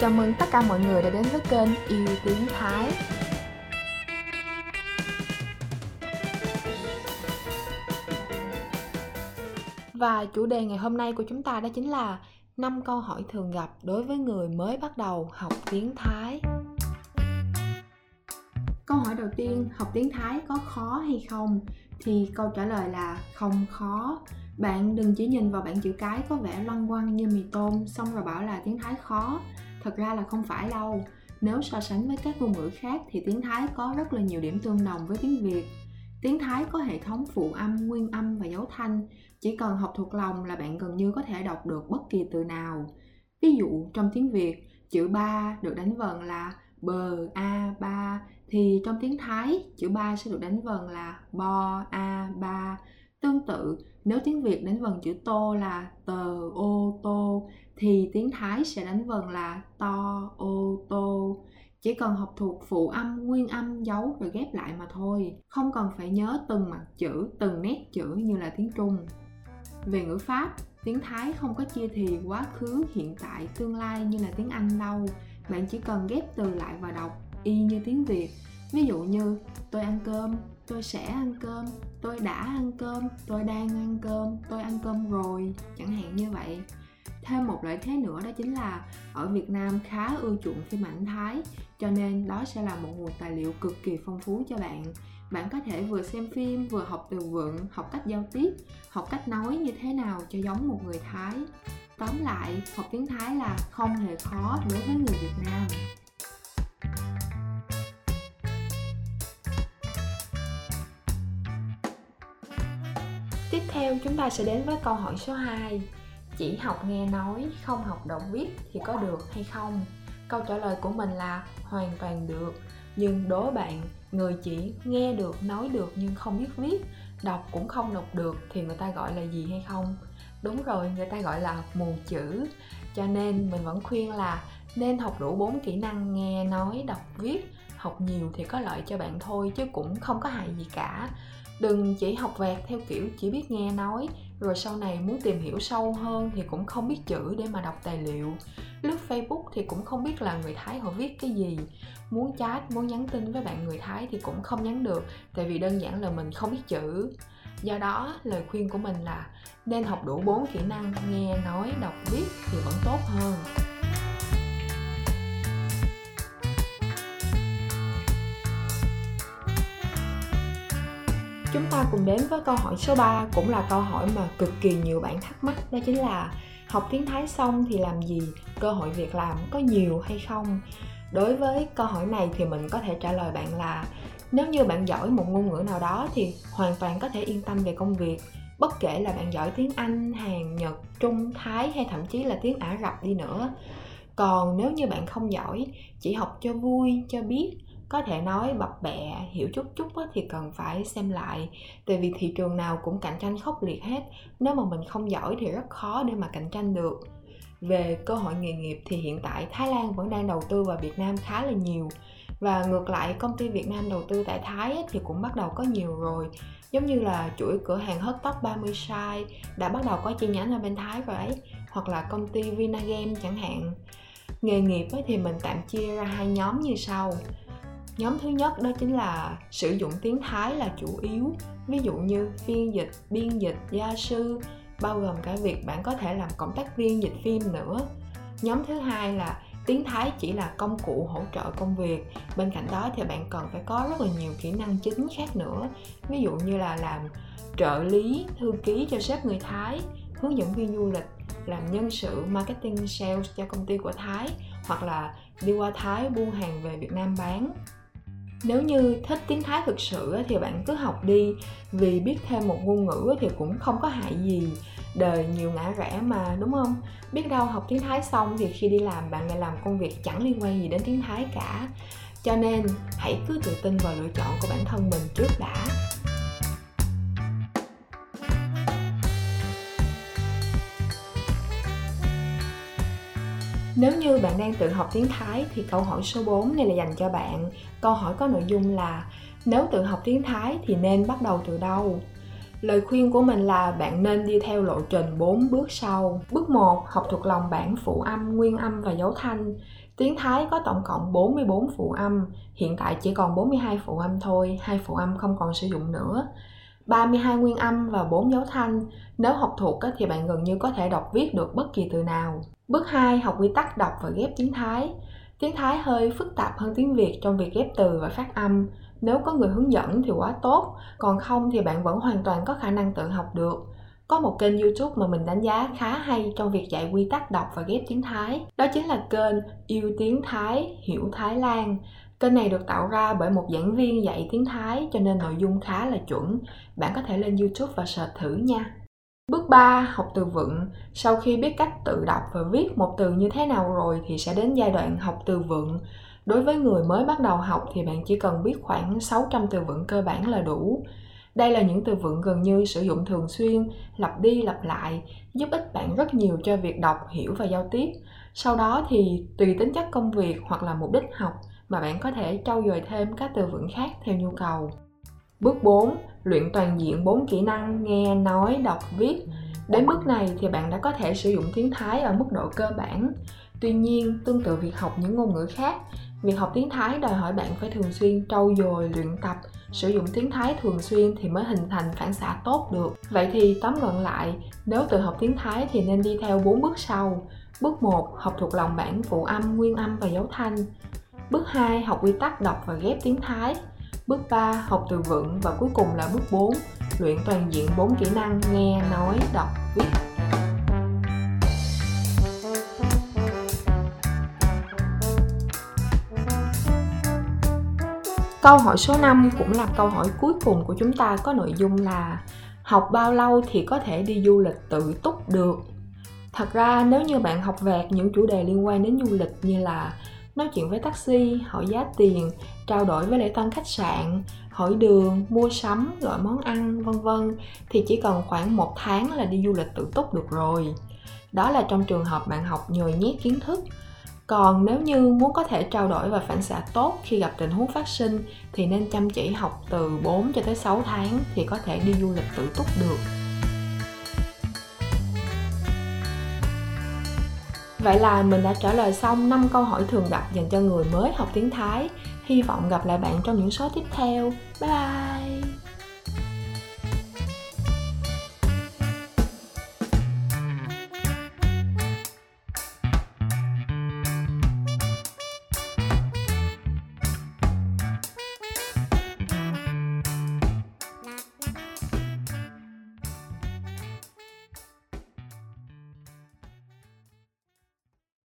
Chào mừng tất cả mọi người đã đến với kênh Yêu Tiếng Thái. Và chủ đề ngày hôm nay của chúng ta đó chính là năm câu hỏi thường gặp đối với người mới bắt đầu học tiếng Thái. Câu hỏi đầu tiên, học tiếng Thái có khó hay không? Thì câu trả lời là không khó. Bạn đừng chỉ nhìn vào bảng chữ cái có vẻ loăn quăng như mì tôm xong rồi bảo là tiếng Thái khó thật ra là không phải đâu. Nếu so sánh với các ngôn ngữ khác thì tiếng thái có rất là nhiều điểm tương đồng với tiếng việt. Tiếng thái có hệ thống phụ âm, nguyên âm và dấu thanh. Chỉ cần học thuộc lòng là bạn gần như có thể đọc được bất kỳ từ nào. Ví dụ, trong tiếng việt, chữ ba được đánh vần là bờ, a, ba. Thì trong tiếng thái, chữ ba sẽ được đánh vần là bo, a, ba. Tương tự nếu tiếng việt đánh vần chữ tô là tờ ô tô thì tiếng Thái sẽ đánh vần là to, ô, tô. Chỉ cần học thuộc phụ âm, nguyên âm, dấu rồi ghép lại mà thôi. Không cần phải nhớ từng mặt chữ, từng nét chữ như là tiếng Trung. Về ngữ pháp, tiếng Thái không có chia thì quá khứ, hiện tại, tương lai như là tiếng Anh đâu. Bạn chỉ cần ghép từ lại và đọc y như tiếng Việt. Ví dụ như tôi ăn cơm, tôi sẽ ăn cơm, tôi đã ăn cơm, tôi đang ăn cơm, tôi ăn cơm rồi, chẳng hạn như vậy. Thêm một lợi thế nữa đó chính là ở Việt Nam khá ưa chuộng phim ảnh Thái cho nên đó sẽ là một nguồn tài liệu cực kỳ phong phú cho bạn. Bạn có thể vừa xem phim vừa học từ vựng học cách giao tiếp học cách nói như thế nào cho giống một người Thái. Tóm lại học tiếng Thái là không hề khó đối với người Việt Nam. Theo chúng ta sẽ đến với câu hỏi số 2 chỉ học nghe nói, không học đọc viết thì có được hay không? Câu trả lời của mình là hoàn toàn được. Nhưng đố bạn, người chỉ nghe được, nói được nhưng không biết viết, đọc cũng không đọc được thì người ta gọi là gì hay không? Đúng rồi, người ta gọi là mù chữ. Cho nên mình vẫn khuyên là nên học đủ bốn kỹ năng nghe nói, đọc viết, học nhiều thì có lợi cho bạn thôi chứ cũng không có hại gì cả đừng chỉ học vẹt theo kiểu chỉ biết nghe nói, rồi sau này muốn tìm hiểu sâu hơn thì cũng không biết chữ để mà đọc tài liệu. Lướt facebook thì cũng không biết là người thái họ viết cái gì. Muốn chat, muốn nhắn tin với bạn người thái thì cũng không nhắn được, tại vì đơn giản là mình không biết chữ. Do đó, lời khuyên của mình là nên học đủ bốn kỹ năng, nghe, nói, đọc, viết thì vẫn tốt hơn. Chúng ta cùng đến với câu hỏi số 3 cũng là câu hỏi mà cực kỳ nhiều bạn thắc mắc đó chính là học tiếng Thái xong thì làm gì? Cơ hội việc làm có nhiều hay không? Đối với câu hỏi này thì mình có thể trả lời bạn là nếu như bạn giỏi một ngôn ngữ nào đó thì hoàn toàn có thể yên tâm về công việc bất kể là bạn giỏi tiếng Anh, Hàn, Nhật, Trung, Thái hay thậm chí là tiếng Ả Rập đi nữa. Còn nếu như bạn không giỏi, chỉ học cho vui, cho biết có thể nói bập bẹ, hiểu chút chút thì cần phải xem lại. Tại vì thị trường nào cũng cạnh tranh khốc liệt hết. Nếu mà mình không giỏi thì rất khó để mà cạnh tranh được. Về cơ hội nghề nghiệp thì hiện tại Thái Lan vẫn đang đầu tư vào Việt Nam khá là nhiều. Và ngược lại, công ty Việt Nam đầu tư tại Thái thì cũng bắt đầu có nhiều rồi. Giống như là chuỗi cửa hàng hớt tóc 30 size đã bắt đầu có chi nhánh ở bên Thái rồi ấy, hoặc là công ty Vinagame chẳng hạn. Nghề nghiệp thì mình tạm chia ra hai nhóm như sau nhóm thứ nhất đó chính là sử dụng tiếng thái là chủ yếu. Ví dụ như phiên dịch, biên dịch, gia sư, bao gồm cả việc bạn có thể làm cộng tác viên dịch phim nữa. Nhóm thứ hai là tiếng thái chỉ là công cụ hỗ trợ công việc. Bên cạnh đó thì bạn cần phải có rất là nhiều kỹ năng chính khác nữa. Ví dụ như là làm trợ lý, thư ký cho sếp người thái, hướng dẫn viên du lịch, làm nhân sự, marketing, sales cho công ty của thái, hoặc là đi qua thái buôn hàng về việt nam bán nếu như thích tiếng thái thực sự thì bạn cứ học đi. Vì biết thêm một ngôn ngữ thì cũng không có hại gì. Đời nhiều ngã rẽ mà, đúng không? Biết đâu học tiếng thái xong thì khi đi làm, bạn lại làm công việc chẳng liên quan gì đến tiếng thái cả. Cho nên hãy cứ tự tin vào lựa chọn của bản thân mình trước đã. Nếu như bạn đang tự học tiếng Thái thì câu hỏi số 4 này là dành cho bạn. Câu hỏi có nội dung là nếu tự học tiếng Thái thì nên bắt đầu từ đâu? Lời khuyên của mình là bạn nên đi theo lộ trình 4 bước sau. Bước 1, học thuộc lòng bản phụ âm, nguyên âm và dấu thanh. Tiếng Thái có tổng cộng 44 phụ âm, hiện tại chỉ còn 42 phụ âm thôi, hai phụ âm không còn sử dụng nữa. 32 nguyên âm và 4 dấu thanh. Nếu học thuộc thì bạn gần như có thể đọc viết được bất kỳ từ nào. Bước 2, học quy tắc đọc và ghép tiếng Thái. Tiếng Thái hơi phức tạp hơn tiếng Việt trong việc ghép từ và phát âm. Nếu có người hướng dẫn thì quá tốt, còn không thì bạn vẫn hoàn toàn có khả năng tự học được. Có một kênh YouTube mà mình đánh giá khá hay trong việc dạy quy tắc đọc và ghép tiếng Thái. Đó chính là kênh Yêu Tiếng Thái, Hiểu Thái Lan. Kênh này được tạo ra bởi một giảng viên dạy tiếng Thái cho nên nội dung khá là chuẩn. Bạn có thể lên YouTube và search thử nha. Bước 3, học từ vựng. Sau khi biết cách tự đọc và viết một từ như thế nào rồi thì sẽ đến giai đoạn học từ vựng. Đối với người mới bắt đầu học thì bạn chỉ cần biết khoảng 600 từ vựng cơ bản là đủ. Đây là những từ vựng gần như sử dụng thường xuyên, lặp đi lặp lại, giúp ích bạn rất nhiều cho việc đọc, hiểu và giao tiếp. Sau đó thì tùy tính chất công việc hoặc là mục đích học mà bạn có thể trau dồi thêm các từ vựng khác theo nhu cầu. Bước 4. Luyện toàn diện 4 kỹ năng nghe, nói, đọc, viết. Đến bước này thì bạn đã có thể sử dụng tiếng Thái ở mức độ cơ bản. Tuy nhiên, tương tự việc học những ngôn ngữ khác, việc học tiếng Thái đòi hỏi bạn phải thường xuyên trau dồi, luyện tập, sử dụng tiếng Thái thường xuyên thì mới hình thành phản xạ tốt được. Vậy thì tóm gọn lại, nếu tự học tiếng Thái thì nên đi theo 4 bước sau. Bước 1, học thuộc lòng bản phụ âm, nguyên âm và dấu thanh. Bước 2, học quy tắc đọc và ghép tiếng Thái. Bước 3, học từ vựng và cuối cùng là bước 4, luyện toàn diện 4 kỹ năng nghe, nói, đọc, viết. Câu hỏi số 5 cũng là câu hỏi cuối cùng của chúng ta có nội dung là học bao lâu thì có thể đi du lịch tự túc được? Thật ra nếu như bạn học vẹt những chủ đề liên quan đến du lịch như là nói chuyện với taxi, hỏi giá tiền, trao đổi với lễ tân khách sạn, hỏi đường, mua sắm, gọi món ăn, vân vân thì chỉ cần khoảng một tháng là đi du lịch tự túc được rồi. Đó là trong trường hợp bạn học nhồi nhét kiến thức. Còn nếu như muốn có thể trao đổi và phản xạ tốt khi gặp tình huống phát sinh thì nên chăm chỉ học từ 4 cho tới 6 tháng thì có thể đi du lịch tự túc được. Vậy là mình đã trả lời xong 5 câu hỏi thường gặp dành cho người mới học tiếng Thái. Hy vọng gặp lại bạn trong những số tiếp theo. Bye bye!